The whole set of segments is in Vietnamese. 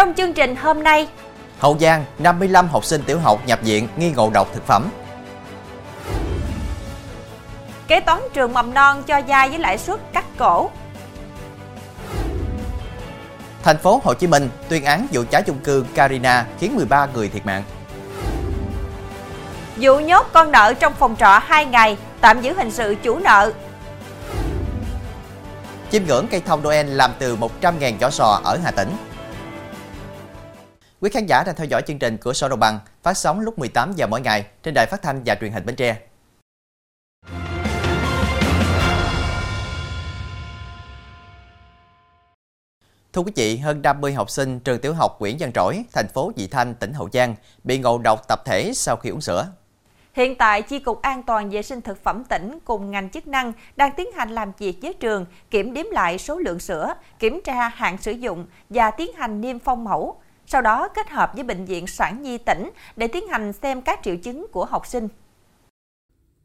Trong chương trình hôm nay, Hậu Giang, 55 học sinh tiểu học nhập viện nghi ngộ độc thực phẩm. kế toán trường mầm non cho vay với lãi suất cắt cổ. Thành phố Hồ Chí Minh tuyên án vụ cháy chung cư Carina khiến 13 người thiệt mạng. Vụ nhốt con nợ trong phòng trọ 2 ngày, tạm giữ hình sự chủ nợ. Chiêm ngưỡng cây thông Noel làm từ 100.000 vỏ sò ở Hà Tĩnh. Quý khán giả đang theo dõi chương trình Cửa sổ Đồng bằng phát sóng lúc 18 giờ mỗi ngày trên đài phát thanh và truyền hình Bến Tre. Thưa quý vị, hơn 50 học sinh trường tiểu học Nguyễn Văn Trỗi, thành phố Vị Thanh, tỉnh Hậu Giang bị ngộ độc tập thể sau khi uống sữa. Hiện tại, Chi cục An toàn vệ sinh thực phẩm tỉnh cùng ngành chức năng đang tiến hành làm việc với trường, kiểm đếm lại số lượng sữa, kiểm tra hạn sử dụng và tiến hành niêm phong mẫu. Sau đó kết hợp với Bệnh viện Sản Nhi tỉnh để tiến hành xem các triệu chứng của học sinh.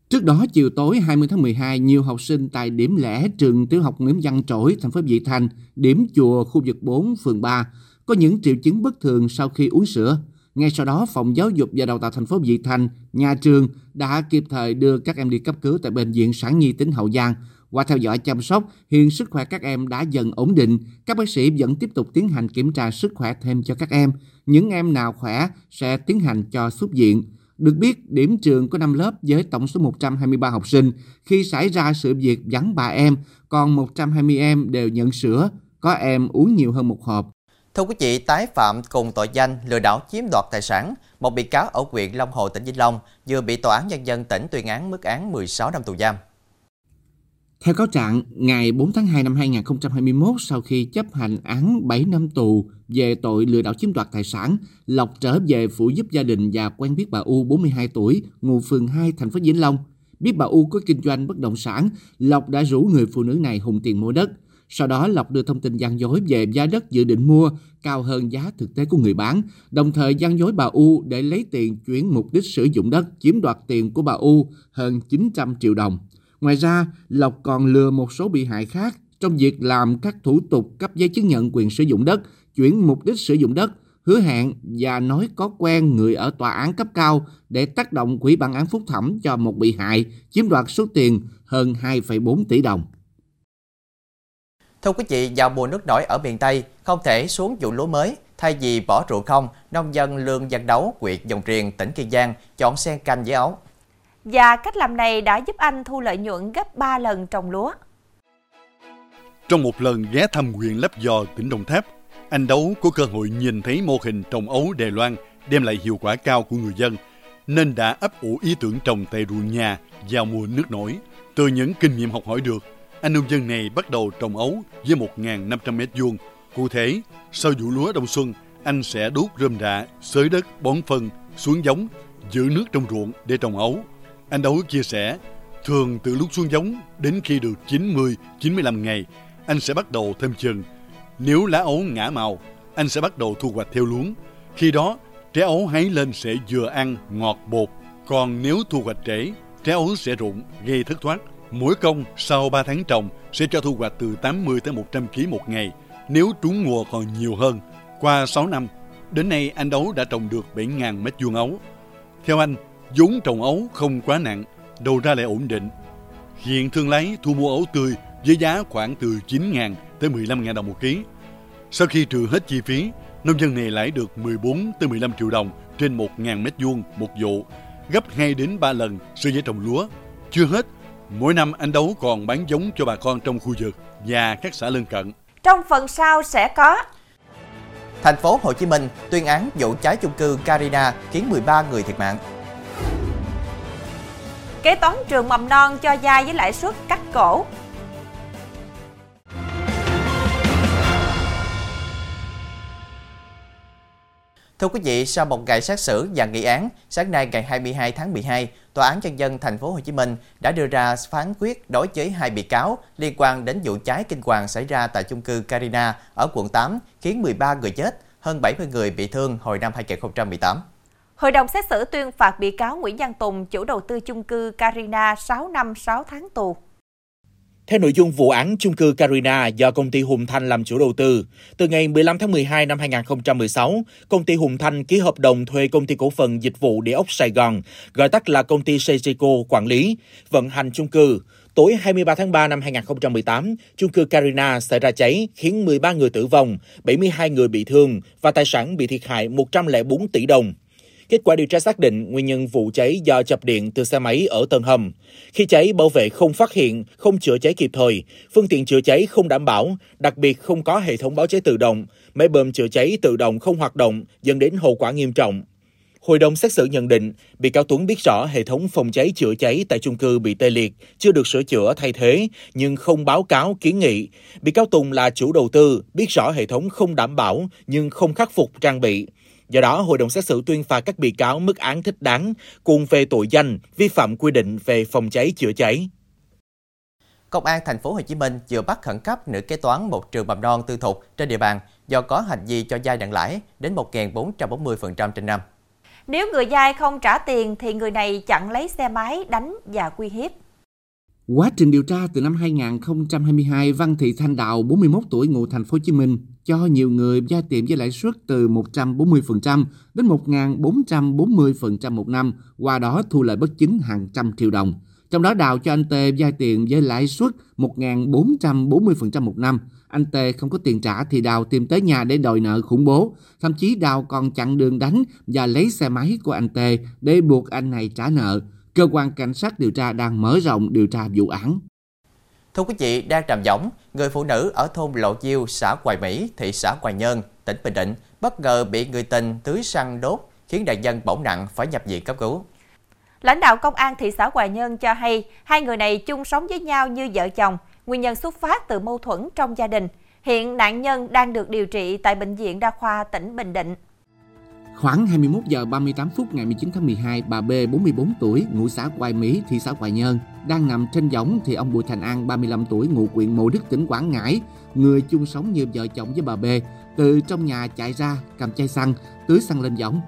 Trước đó, chiều tối 20 tháng 12, nhiều học sinh tại điểm lẻ trường tiểu học Nguyễn Văn Trỗi, thành phố Vị Thanh, điểm chùa khu vực 4, phường 3, có những triệu chứng bất thường sau khi uống sữa. Ngay sau đó, Phòng Giáo dục và Đào tạo thành phố Vị Thanh, nhà trường đã kịp thời đưa các em đi cấp cứu tại Bệnh viện Sản Nhi tỉnh Hậu Giang. Qua theo dõi chăm sóc, hiện sức khỏe các em đã dần ổn định. Các bác sĩ vẫn tiếp tục tiến hành kiểm tra sức khỏe thêm cho các em. Những em nào khỏe sẽ tiến hành cho xuất viện. Được biết, điểm trường có 5 lớp với tổng số 123 học sinh. Khi xảy ra sự việc vắng 3 em, còn 120 em đều nhận sữa, có em uống nhiều hơn một hộp. Thưa quý vị, tái phạm cùng tội danh lừa đảo chiếm đoạt tài sản, một bị cáo ở huyện Long Hồ, tỉnh Vĩnh Long vừa bị Tòa án Nhân dân tỉnh tuyên án mức án 16 năm tù giam. Theo cáo trạng, ngày 4 tháng 2 năm 2021, sau khi chấp hành án 7 năm tù về tội lừa đảo chiếm đoạt tài sản, Lộc trở về phụ giúp gia đình và quen biết bà U 42 tuổi, ngụ phường 2, thành phố Vĩnh Long. Biết bà U có kinh doanh bất động sản, Lộc đã rủ người phụ nữ này hùng tiền mua đất. Sau đó Lộc đưa thông tin gian dối về giá đất dự định mua cao hơn giá thực tế của người bán, đồng thời gian dối bà U để lấy tiền chuyển mục đích sử dụng đất, chiếm đoạt tiền của bà U hơn 900 triệu đồng. Ngoài ra, Lộc còn lừa một số bị hại khác trong việc làm các thủ tục cấp giấy chứng nhận quyền sử dụng đất, chuyển mục đích sử dụng đất, hứa hẹn và nói có quen người ở tòa án cấp cao để tác động quỹ bản án phúc thẩm cho một bị hại chiếm đoạt số tiền hơn 2,4 tỷ đồng. Thưa quý vị, vào mùa nước nổi ở miền Tây, không thể xuống vụ lúa mới. Thay vì bỏ ruộng không, nông dân Lương Văn Đấu, huyện Dòng riền tỉnh Kiên Giang chọn sen canh với ấu. Và cách làm này đã giúp anh thu lợi nhuận gấp 3 lần trồng lúa. Trong một lần ghé thăm huyện Lấp Giò, tỉnh Đồng Tháp, anh Đấu có cơ hội nhìn thấy mô hình trồng ấu Đài Loan đem lại hiệu quả cao của người dân, nên đã ấp ủ ý tưởng trồng tại ruộng nhà vào mùa nước nổi. Từ những kinh nghiệm học hỏi được, anh nông dân này bắt đầu trồng ấu với 1.500 mét vuông. Cụ thể, sau vụ lúa đông xuân, anh sẽ đốt rơm rạ, xới đất, bón phân, xuống giống, giữ nước trong ruộng để trồng ấu. Anh Đấu chia sẻ, thường từ lúc xuống giống đến khi được 90-95 ngày, anh sẽ bắt đầu thêm chừng. Nếu lá ấu ngã màu, anh sẽ bắt đầu thu hoạch theo luống. Khi đó, trái ấu hái lên sẽ vừa ăn, ngọt bột. Còn nếu thu hoạch trễ, trái ấu sẽ rụng, gây thất thoát. Mỗi công sau 3 tháng trồng sẽ cho thu hoạch từ 80 tới 100 kg một ngày. Nếu trúng mùa còn nhiều hơn. Qua 6 năm, đến nay anh Đấu đã trồng được 7.000 mét vuông ấu. Theo anh, vốn trồng ấu không quá nặng, đầu ra lại ổn định. Hiện thương lái thu mua ấu tươi với giá khoảng từ 9.000 tới 15.000 đồng một ký. Sau khi trừ hết chi phí, nông dân này lãi được 14 tới 15 triệu đồng trên 1.000 mét vuông một vụ, gấp 2 đến 3 lần so với trồng lúa. Chưa hết, mỗi năm anh Đấu còn bán giống cho bà con trong khu vực và các xã lân cận. Trong phần sau sẽ có Thành phố Hồ Chí Minh tuyên án vụ cháy chung cư Carina khiến 13 người thiệt mạng kế toán trường mầm non cho dai với lãi suất cắt cổ. Thưa quý vị, sau một ngày xét xử và nghị án, sáng nay ngày 22 tháng 12, Tòa án Nhân dân thành phố Hồ Chí Minh đã đưa ra phán quyết đối với hai bị cáo liên quan đến vụ cháy kinh hoàng xảy ra tại chung cư Carina ở quận 8, khiến 13 người chết, hơn 70 người bị thương hồi năm 2018. Hội đồng xét xử tuyên phạt bị cáo Nguyễn Văn Tùng, chủ đầu tư chung cư Carina 6 năm 6 tháng tù. Theo nội dung vụ án chung cư Carina do công ty Hùng Thanh làm chủ đầu tư, từ ngày 15 tháng 12 năm 2016, công ty Hùng Thanh ký hợp đồng thuê công ty cổ phần dịch vụ địa ốc Sài Gòn, gọi tắt là công ty Sejico quản lý, vận hành chung cư. Tối 23 tháng 3 năm 2018, chung cư Carina xảy ra cháy khiến 13 người tử vong, 72 người bị thương và tài sản bị thiệt hại 104 tỷ đồng. Kết quả điều tra xác định nguyên nhân vụ cháy do chập điện từ xe máy ở tầng hầm. Khi cháy, bảo vệ không phát hiện, không chữa cháy kịp thời, phương tiện chữa cháy không đảm bảo, đặc biệt không có hệ thống báo cháy tự động, máy bơm chữa cháy tự động không hoạt động, dẫn đến hậu quả nghiêm trọng. Hội đồng xét xử nhận định, bị cáo Tuấn biết rõ hệ thống phòng cháy chữa cháy tại chung cư bị tê liệt, chưa được sửa chữa thay thế, nhưng không báo cáo kiến nghị. Bị cáo Tùng là chủ đầu tư, biết rõ hệ thống không đảm bảo, nhưng không khắc phục trang bị. Do đó, hội đồng xét xử tuyên phạt các bị cáo mức án thích đáng cùng về tội danh vi phạm quy định về phòng cháy chữa cháy. Công an thành phố Hồ Chí Minh vừa bắt khẩn cấp nữ kế toán một trường mầm non tư thục trên địa bàn do có hành vi cho vay nặng lãi đến 1.440% trên năm. Nếu người vay không trả tiền thì người này chặn lấy xe máy đánh và uy hiếp. Quá trình điều tra từ năm 2022, Văn Thị Thanh Đào, 41 tuổi, ngụ thành phố Hồ Chí Minh, cho nhiều người vay tiền với lãi suất từ 140% đến 1.440% một năm, qua đó thu lợi bất chính hàng trăm triệu đồng. Trong đó Đào cho anh Tê vay tiền với lãi suất 1.440% một năm. Anh Tê không có tiền trả thì Đào tìm tới nhà để đòi nợ khủng bố. Thậm chí Đào còn chặn đường đánh và lấy xe máy của anh Tê để buộc anh này trả nợ. Cơ quan cảnh sát điều tra đang mở rộng điều tra vụ án. Thưa quý vị, đang trầm giống, người phụ nữ ở thôn Lộ Diêu, xã Hoài Mỹ, thị xã Hoài Nhơn, tỉnh Bình Định bất ngờ bị người tình tưới xăng đốt khiến đại dân bỏng nặng phải nhập viện cấp cứu. Lãnh đạo công an thị xã Hoài Nhơn cho hay hai người này chung sống với nhau như vợ chồng, nguyên nhân xuất phát từ mâu thuẫn trong gia đình. Hiện nạn nhân đang được điều trị tại Bệnh viện Đa khoa tỉnh Bình Định. Khoảng 21 giờ 38 phút ngày 19 tháng 12, bà B 44 tuổi, ngụ xã Quài Mỹ, thị xã Quài Nhơn, đang nằm trên võng thì ông Bùi Thành An 35 tuổi, ngụ huyện Mộ Đức, tỉnh Quảng Ngãi, người chung sống như vợ chồng với bà B, từ trong nhà chạy ra cầm chai xăng tưới xăng lên võng.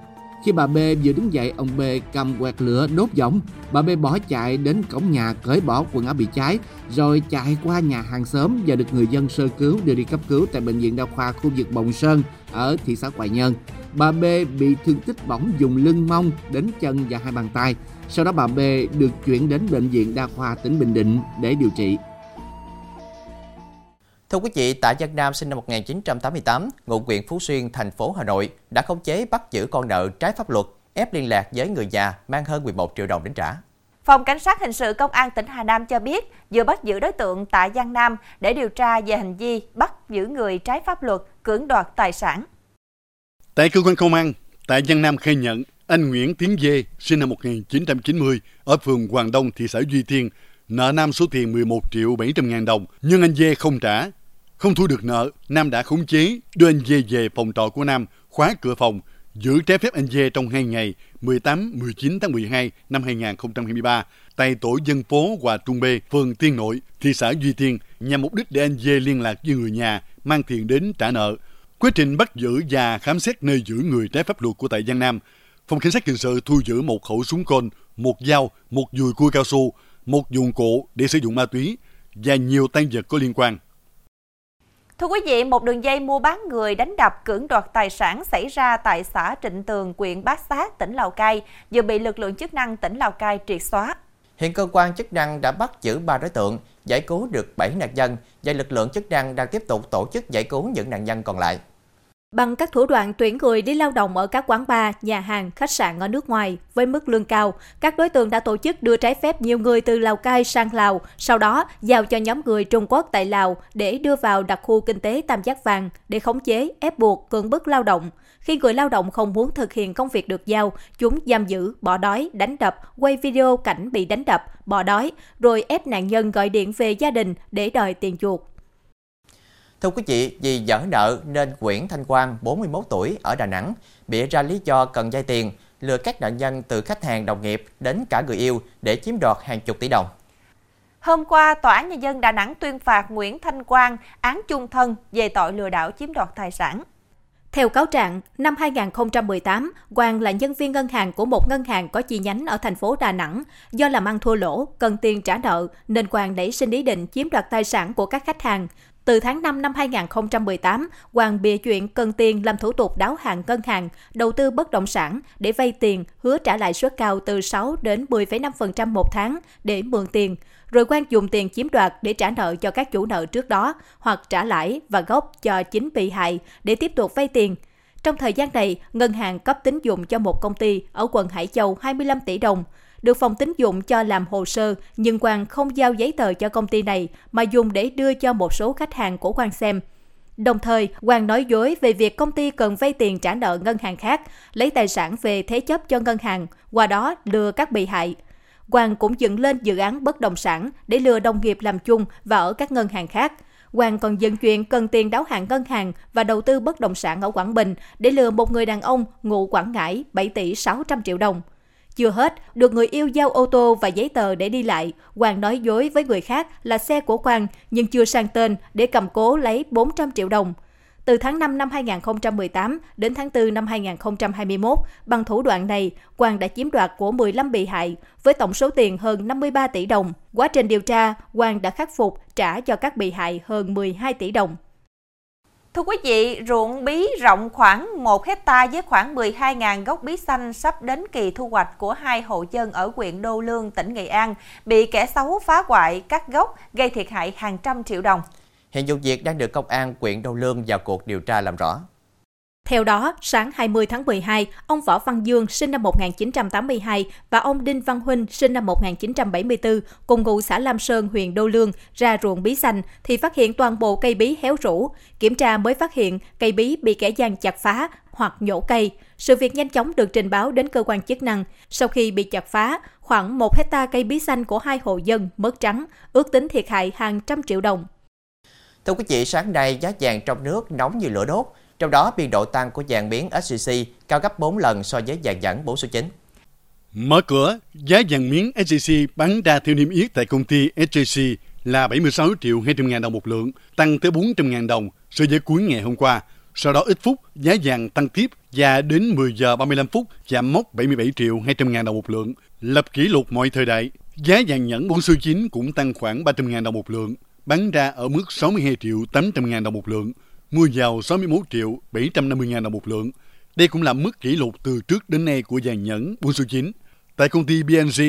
Khi bà B vừa đứng dậy, ông B cầm quẹt lửa đốt võng. Bà B bỏ chạy đến cổng nhà cởi bỏ quần áo bị cháy, rồi chạy qua nhà hàng xóm và được người dân sơ cứu đưa đi cấp cứu tại bệnh viện đa khoa khu vực Bồng Sơn ở thị xã Quài Nhơn. Bà B bị thương tích bỏng dùng lưng mông đến chân và hai bàn tay. Sau đó bà B được chuyển đến bệnh viện đa khoa tỉnh Bình Định để điều trị. Thưa quý vị, Tạ Văn Nam sinh năm 1988, ngụ huyện Phú Xuyên, thành phố Hà Nội đã khống chế bắt giữ con nợ trái pháp luật, ép liên lạc với người già mang hơn 11 triệu đồng đến trả. Phòng Cảnh sát Hình sự Công an tỉnh Hà Nam cho biết vừa bắt giữ đối tượng Tạ Giang Nam để điều tra về hành vi bắt giữ người trái pháp luật, cưỡng đoạt tài sản. Tại cơ quan công an, tại Giang Nam khai nhận anh Nguyễn Tiến Dê, sinh năm 1990, ở phường Hoàng Đông, thị xã Duy Tiên, nợ Nam số tiền 11 triệu 700 ngàn đồng, nhưng anh Dê không trả. Không thu được nợ, Nam đã khống chế, đưa anh Dê về phòng trọ của Nam, khóa cửa phòng, giữ trái phép anh Dê trong hai ngày 18-19 tháng 12 năm 2023 tại tổ dân phố Hòa Trung B, phường Tiên Nội, thị xã Duy Tiên nhằm mục đích để anh Dê liên lạc với người nhà mang tiền đến trả nợ. Quá trình bắt giữ và khám xét nơi giữ người trái pháp luật của tại Giang Nam, Phòng Cảnh sát Hình sự thu giữ một khẩu súng côn, một dao, một dùi cui cao su, một dụng cụ để sử dụng ma túy và nhiều tăng vật có liên quan. Thưa quý vị, một đường dây mua bán người đánh đập cưỡng đoạt tài sản xảy ra tại xã Trịnh Tường, huyện Bát Sát, tỉnh Lào Cai vừa bị lực lượng chức năng tỉnh Lào Cai triệt xóa. Hiện cơ quan chức năng đã bắt giữ 3 đối tượng, giải cứu được 7 nạn nhân và lực lượng chức năng đang tiếp tục tổ chức giải cứu những nạn nhân còn lại. Bằng các thủ đoạn tuyển người đi lao động ở các quán bar, nhà hàng, khách sạn ở nước ngoài với mức lương cao, các đối tượng đã tổ chức đưa trái phép nhiều người từ Lào Cai sang Lào, sau đó giao cho nhóm người Trung Quốc tại Lào để đưa vào đặc khu kinh tế Tam Giác Vàng để khống chế, ép buộc, cưỡng bức lao động. Khi người lao động không muốn thực hiện công việc được giao, chúng giam giữ, bỏ đói, đánh đập, quay video cảnh bị đánh đập, bỏ đói, rồi ép nạn nhân gọi điện về gia đình để đòi tiền chuộc. Thưa quý vị, vì dở nợ nên Nguyễn Thanh Quang, 41 tuổi, ở Đà Nẵng, bị ra lý do cần vay tiền, lừa các nạn nhân từ khách hàng đồng nghiệp đến cả người yêu để chiếm đoạt hàng chục tỷ đồng. Hôm qua, Tòa án Nhân dân Đà Nẵng tuyên phạt Nguyễn Thanh Quang án chung thân về tội lừa đảo chiếm đoạt tài sản. Theo cáo trạng, năm 2018, Quang là nhân viên ngân hàng của một ngân hàng có chi nhánh ở thành phố Đà Nẵng. Do làm ăn thua lỗ, cần tiền trả nợ, nên Quang nảy sinh ý định chiếm đoạt tài sản của các khách hàng. Từ tháng 5 năm 2018, Hoàng bịa chuyện cần tiền làm thủ tục đáo hạn ngân hàng, đầu tư bất động sản để vay tiền, hứa trả lãi suất cao từ 6 đến 10,5% một tháng để mượn tiền. Rồi Quang dùng tiền chiếm đoạt để trả nợ cho các chủ nợ trước đó hoặc trả lãi và gốc cho chính bị hại để tiếp tục vay tiền. Trong thời gian này, ngân hàng cấp tín dụng cho một công ty ở quận Hải Châu 25 tỷ đồng được phòng tín dụng cho làm hồ sơ, nhưng Quang không giao giấy tờ cho công ty này mà dùng để đưa cho một số khách hàng của Quang xem. Đồng thời, Quang nói dối về việc công ty cần vay tiền trả nợ ngân hàng khác, lấy tài sản về thế chấp cho ngân hàng, qua đó lừa các bị hại. Quang cũng dựng lên dự án bất động sản để lừa đồng nghiệp làm chung và ở các ngân hàng khác. Quang còn dựng chuyện cần tiền đáo hạn ngân hàng và đầu tư bất động sản ở Quảng Bình để lừa một người đàn ông ngụ Quảng Ngãi 7 tỷ 600 triệu đồng. Chưa hết, được người yêu giao ô tô và giấy tờ để đi lại, Quang nói dối với người khác là xe của Quang nhưng chưa sang tên để cầm cố lấy 400 triệu đồng. Từ tháng 5 năm 2018 đến tháng 4 năm 2021, bằng thủ đoạn này, Quang đã chiếm đoạt của 15 bị hại với tổng số tiền hơn 53 tỷ đồng. Quá trình điều tra, Quang đã khắc phục trả cho các bị hại hơn 12 tỷ đồng. Thưa quý vị, ruộng bí rộng khoảng 1 hecta với khoảng 12.000 gốc bí xanh sắp đến kỳ thu hoạch của hai hộ dân ở huyện Đô Lương, tỉnh Nghệ An, bị kẻ xấu phá hoại cắt gốc, gây thiệt hại hàng trăm triệu đồng. Hiện vụ việc đang được công an huyện Đô Lương vào cuộc điều tra làm rõ. Theo đó, sáng 20 tháng 12, ông Võ Văn Dương sinh năm 1982 và ông Đinh Văn Huynh sinh năm 1974 cùng ngụ xã Lam Sơn, huyện Đô Lương ra ruộng bí xanh thì phát hiện toàn bộ cây bí héo rũ. Kiểm tra mới phát hiện cây bí bị kẻ gian chặt phá hoặc nhổ cây. Sự việc nhanh chóng được trình báo đến cơ quan chức năng. Sau khi bị chặt phá, khoảng 1 hecta cây bí xanh của hai hộ dân mất trắng, ước tính thiệt hại hàng trăm triệu đồng. Thưa quý vị, sáng nay giá vàng trong nước nóng như lửa đốt. Trong đó, biên độ tăng của vàng miếng SJC cao gấp 4 lần so với vàng nhẫn 4 số 9. Mở cửa, giá vàng miếng SJC bán ra theo niêm yết tại công ty SJC là 76 triệu 200 ngàn đồng một lượng, tăng tới 400 ngàn đồng so với cuối ngày hôm qua. Sau đó ít phút, giá vàng tăng tiếp và đến 10 giờ 35 phút chạm mốc 77 triệu 200 ngàn đồng một lượng, lập kỷ lục mọi thời đại. Giá vàng nhẫn 4 số 9 cũng tăng khoảng 300 ngàn đồng một lượng, bán ra ở mức 62 triệu 800 ngàn đồng một lượng, mua vào 61 triệu 750 ngàn đồng một lượng. Đây cũng là mức kỷ lục từ trước đến nay của vàng nhẫn buôn số 9. Tại công ty BNG,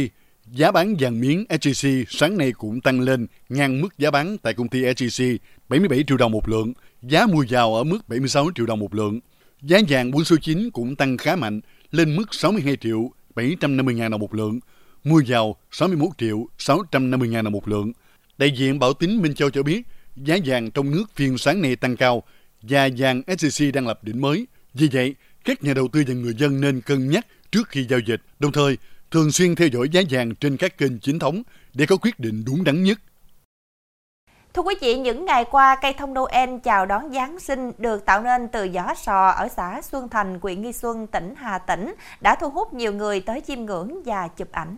giá bán vàng miếng SJC sáng nay cũng tăng lên ngang mức giá bán tại công ty SJC 77 triệu đồng một lượng, giá mua vào ở mức 76 triệu đồng một lượng. Giá vàng buôn số 9 cũng tăng khá mạnh, lên mức 62 triệu 750 ngàn đồng một lượng, mua vào 61 triệu 650 ngàn đồng một lượng. Đại diện Bảo Tín Minh Châu cho biết, giá vàng trong nước phiên sáng nay tăng cao và vàng SJC đang lập đỉnh mới. Vì vậy, các nhà đầu tư và người dân nên cân nhắc trước khi giao dịch, đồng thời thường xuyên theo dõi giá vàng trên các kênh chính thống để có quyết định đúng đắn nhất. Thưa quý vị, những ngày qua, cây thông Noel chào đón Giáng sinh được tạo nên từ giỏ sò ở xã Xuân Thành, huyện Nghi Xuân, tỉnh Hà Tĩnh đã thu hút nhiều người tới chiêm ngưỡng và chụp ảnh.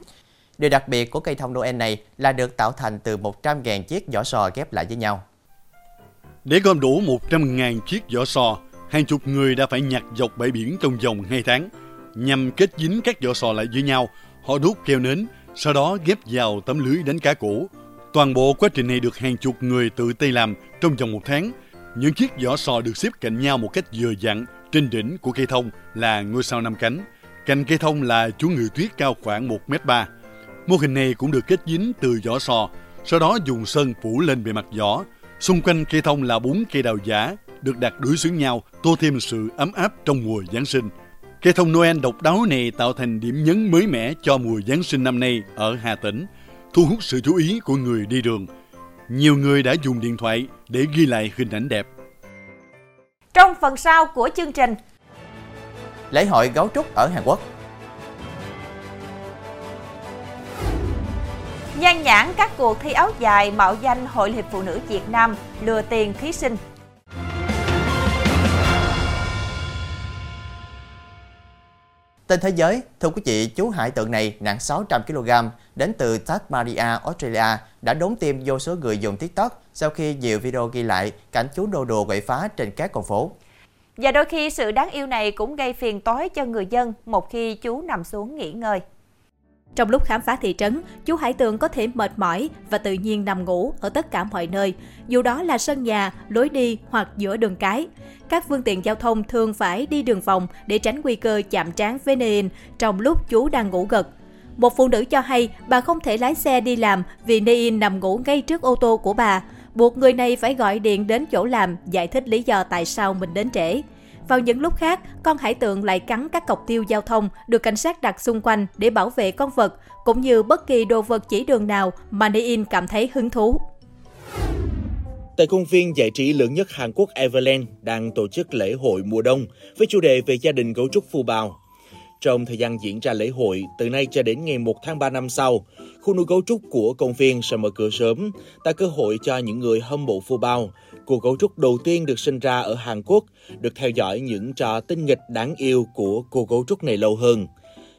Điều đặc biệt của cây thông Noel này là được tạo thành từ 100.000 chiếc vỏ sò ghép lại với nhau. Để gom đủ 100.000 chiếc vỏ sò, hàng chục người đã phải nhặt dọc bãi biển trong vòng 2 tháng. Nhằm kết dính các vỏ sò lại với nhau, họ đốt keo nến, sau đó ghép vào tấm lưới đánh cá cũ. Toàn bộ quá trình này được hàng chục người tự tay làm trong vòng một tháng. Những chiếc vỏ sò được xếp cạnh nhau một cách vừa dặn trên đỉnh của cây thông là ngôi sao năm cánh. Cạnh cây thông là chú ngự tuyết cao khoảng 1m3. Mô hình này cũng được kết dính từ vỏ sò, sau đó dùng sơn phủ lên bề mặt vỏ. Xung quanh cây thông là bốn cây đào giả được đặt đối xứng nhau, tô thêm sự ấm áp trong mùa Giáng sinh. Cây thông Noel độc đáo này tạo thành điểm nhấn mới mẻ cho mùa Giáng sinh năm nay ở Hà Tĩnh, thu hút sự chú ý của người đi đường. Nhiều người đã dùng điện thoại để ghi lại hình ảnh đẹp. Trong phần sau của chương trình, Lễ hội gấu trúc ở Hàn Quốc nhan nhãn các cuộc thi áo dài mạo danh Hội Hiệp Phụ nữ Việt Nam lừa tiền thí sinh. Tin thế giới, thưa quý vị, chú hải tượng này nặng 600 kg đến từ Tasmania, Australia đã đốn tim vô số người dùng TikTok sau khi nhiều video ghi lại cảnh chú đồ đùa quậy phá trên các con phố. Và đôi khi sự đáng yêu này cũng gây phiền toái cho người dân một khi chú nằm xuống nghỉ ngơi. Trong lúc khám phá thị trấn, chú Hải Tường có thể mệt mỏi và tự nhiên nằm ngủ ở tất cả mọi nơi, dù đó là sân nhà, lối đi hoặc giữa đường cái. Các phương tiện giao thông thường phải đi đường vòng để tránh nguy cơ chạm trán với Nein trong lúc chú đang ngủ gật. Một phụ nữ cho hay bà không thể lái xe đi làm vì Nein nằm ngủ ngay trước ô tô của bà, buộc người này phải gọi điện đến chỗ làm giải thích lý do tại sao mình đến trễ. Vào những lúc khác, con hải tượng lại cắn các cọc tiêu giao thông được cảnh sát đặt xung quanh để bảo vệ con vật, cũng như bất kỳ đồ vật chỉ đường nào mà Nein cảm thấy hứng thú. Tại công viên giải trí lớn nhất Hàn Quốc Everland đang tổ chức lễ hội mùa đông với chủ đề về gia đình gấu trúc Phu Bào. Trong thời gian diễn ra lễ hội, từ nay cho đến ngày 1 tháng 3 năm sau, khu nuôi gấu trúc của công viên sẽ mở cửa sớm, tạo cơ hội cho những người hâm mộ Phu Bao, cô gấu trúc đầu tiên được sinh ra ở Hàn Quốc, được theo dõi những trò tinh nghịch đáng yêu của cô gấu trúc này lâu hơn.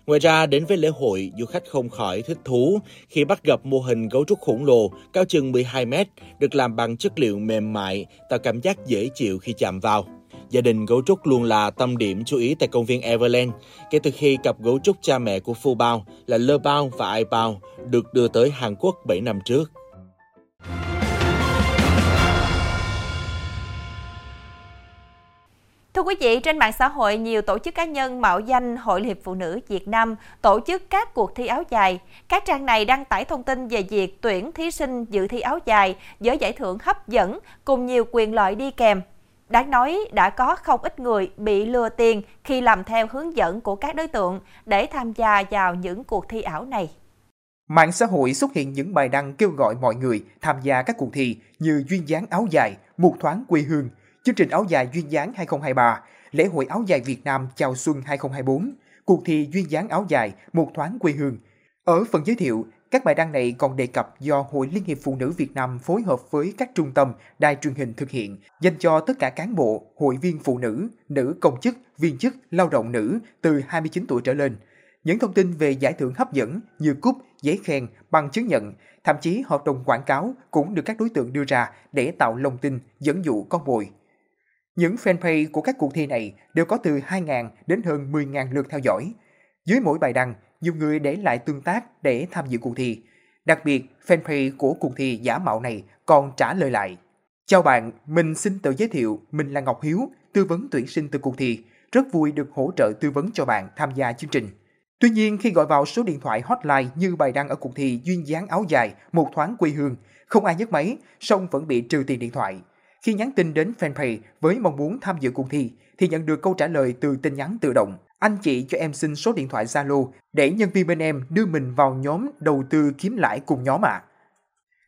Ngoài ra, đến với lễ hội, du khách không khỏi thích thú khi bắt gặp mô hình gấu trúc khổng lồ cao chừng 12 mét, được làm bằng chất liệu mềm mại, tạo cảm giác dễ chịu khi chạm vào. Gia đình gấu trúc luôn là tâm điểm chú ý tại công viên Everland kể từ khi cặp gấu trúc cha mẹ của Phu Bao là Lơ Bao và Ai Bao được đưa tới Hàn Quốc 7 năm trước. Thưa quý vị, trên mạng xã hội, nhiều tổ chức cá nhân mạo danh Hội Liên hiệp Phụ nữ Việt Nam tổ chức các cuộc thi áo dài. Các trang này đăng tải thông tin về việc tuyển thí sinh dự thi áo dài với giải thưởng hấp dẫn cùng nhiều quyền lợi đi kèm. Đáng nói, đã có không ít người bị lừa tiền khi làm theo hướng dẫn của các đối tượng để tham gia vào những cuộc thi ảo này. Mạng xã hội xuất hiện những bài đăng kêu gọi mọi người tham gia các cuộc thi như duyên dáng áo dài, một thoáng quê hương, chương trình áo dài duyên dáng 2023, lễ hội áo dài Việt Nam chào xuân 2024, cuộc thi duyên dáng áo dài, một thoáng quê hương. Ở phần giới thiệu, các bài đăng này còn đề cập do Hội Liên hiệp Phụ nữ Việt Nam phối hợp với các trung tâm, đài truyền hình thực hiện, dành cho tất cả cán bộ, hội viên phụ nữ, nữ công chức, viên chức, lao động nữ từ 29 tuổi trở lên. Những thông tin về giải thưởng hấp dẫn như cúp, giấy khen, bằng chứng nhận, thậm chí hợp đồng quảng cáo cũng được các đối tượng đưa ra để tạo lòng tin, dẫn dụ con mồi. Những fanpage của các cuộc thi này đều có từ 2.000 đến hơn 10.000 lượt theo dõi. Dưới mỗi bài đăng, nhiều người để lại tương tác để tham dự cuộc thi. Đặc biệt, fanpage của cuộc thi giả mạo này còn trả lời lại. Chào bạn, mình xin tự giới thiệu, mình là Ngọc Hiếu, tư vấn tuyển sinh từ cuộc thi. Rất vui được hỗ trợ tư vấn cho bạn tham gia chương trình. Tuy nhiên, khi gọi vào số điện thoại hotline như bài đăng ở cuộc thi duyên dáng áo dài, một thoáng quê hương, không ai nhấc máy, song vẫn bị trừ tiền điện thoại. Khi nhắn tin đến fanpage với mong muốn tham dự cuộc thi, thì nhận được câu trả lời từ tin nhắn tự động. Anh chị cho em xin số điện thoại Zalo để nhân viên bên em đưa mình vào nhóm đầu tư kiếm lãi cùng nhóm ạ. À.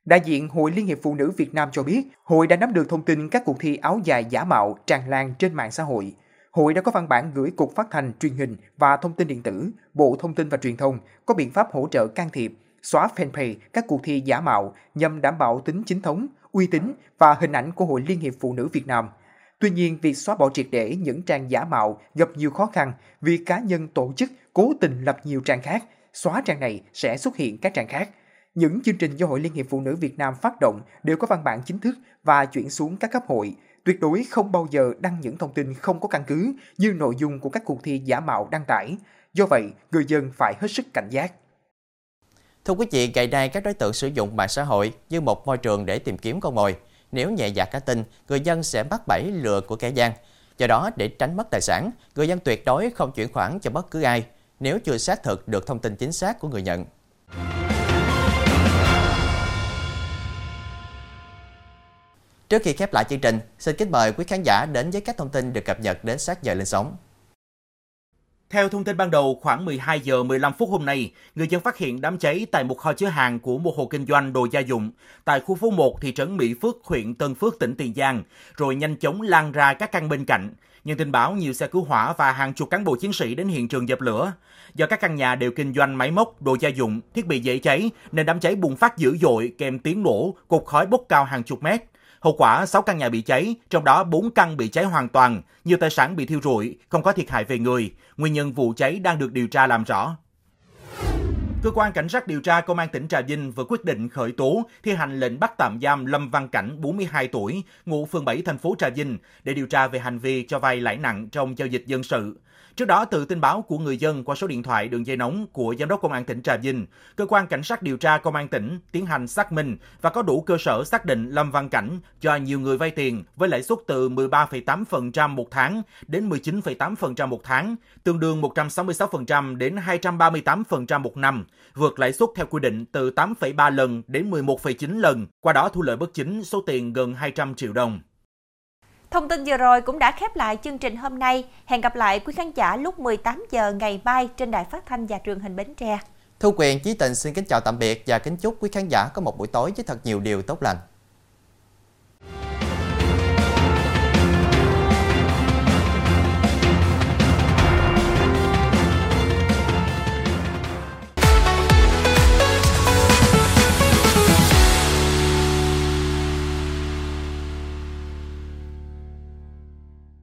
Đại diện Hội Liên hiệp Phụ nữ Việt Nam cho biết, hội đã nắm được thông tin các cuộc thi áo dài giả mạo tràn lan trên mạng xã hội. Hội đã có văn bản gửi Cục Phát thanh, Truyền hình và Thông tin điện tử, Bộ Thông tin và Truyền thông có biện pháp hỗ trợ can thiệp, xóa fanpage các cuộc thi giả mạo nhằm đảm bảo tính chính thống, uy tín và hình ảnh của Hội Liên hiệp Phụ nữ Việt Nam – Tuy nhiên, việc xóa bỏ triệt để những trang giả mạo gặp nhiều khó khăn vì cá nhân tổ chức cố tình lập nhiều trang khác, xóa trang này sẽ xuất hiện các trang khác. Những chương trình do Hội Liên hiệp Phụ nữ Việt Nam phát động đều có văn bản chính thức và chuyển xuống các cấp hội, tuyệt đối không bao giờ đăng những thông tin không có căn cứ như nội dung của các cuộc thi giả mạo đăng tải. Do vậy, người dân phải hết sức cảnh giác. Thưa quý vị, ngày nay các đối tượng sử dụng mạng xã hội như một môi trường để tìm kiếm con mồi. Nếu nhẹ dạ cả tin, người dân sẽ bắt bẫy lừa của kẻ gian. Do đó, để tránh mất tài sản, người dân tuyệt đối không chuyển khoản cho bất cứ ai nếu chưa xác thực được thông tin chính xác của người nhận. Trước khi khép lại chương trình, xin kính mời quý khán giả đến với các thông tin được cập nhật đến sát giờ lên sóng. Theo thông tin ban đầu, khoảng 12 giờ 15 phút hôm nay, người dân phát hiện đám cháy tại một kho chứa hàng của một hộ kinh doanh đồ gia dụng tại khu phố 1 thị trấn Mỹ Phước, huyện Tân Phước, tỉnh Tiền Giang, rồi nhanh chóng lan ra các căn bên cạnh. Nhận tin báo nhiều xe cứu hỏa và hàng chục cán bộ chiến sĩ đến hiện trường dập lửa. Do các căn nhà đều kinh doanh máy móc, đồ gia dụng, thiết bị dễ cháy nên đám cháy bùng phát dữ dội kèm tiếng nổ, cột khói bốc cao hàng chục mét. Hậu quả 6 căn nhà bị cháy, trong đó 4 căn bị cháy hoàn toàn, nhiều tài sản bị thiêu rụi, không có thiệt hại về người. Nguyên nhân vụ cháy đang được điều tra làm rõ. Cơ quan Cảnh sát điều tra Công an tỉnh Trà Vinh vừa quyết định khởi tố thi hành lệnh bắt tạm giam Lâm Văn Cảnh, 42 tuổi, ngụ phường 7 thành phố Trà Vinh để điều tra về hành vi cho vay lãi nặng trong giao dịch dân sự. Trước đó, từ tin báo của người dân qua số điện thoại đường dây nóng của Giám đốc Công an tỉnh Trà Vinh, Cơ quan Cảnh sát điều tra Công an tỉnh tiến hành xác minh và có đủ cơ sở xác định Lâm Văn Cảnh cho nhiều người vay tiền với lãi suất từ 13,8% một tháng đến 19,8% một tháng, tương đương 166% đến 238% một năm, vượt lãi suất theo quy định từ 8,3 lần đến 11,9 lần, qua đó thu lợi bất chính số tiền gần 200 triệu đồng. Thông tin vừa rồi cũng đã khép lại chương trình hôm nay. Hẹn gặp lại quý khán giả lúc 18 giờ ngày mai trên đài phát thanh và truyền hình Bến Tre. Thu Quyền Chí Tình xin kính chào tạm biệt và kính chúc quý khán giả có một buổi tối với thật nhiều điều tốt lành.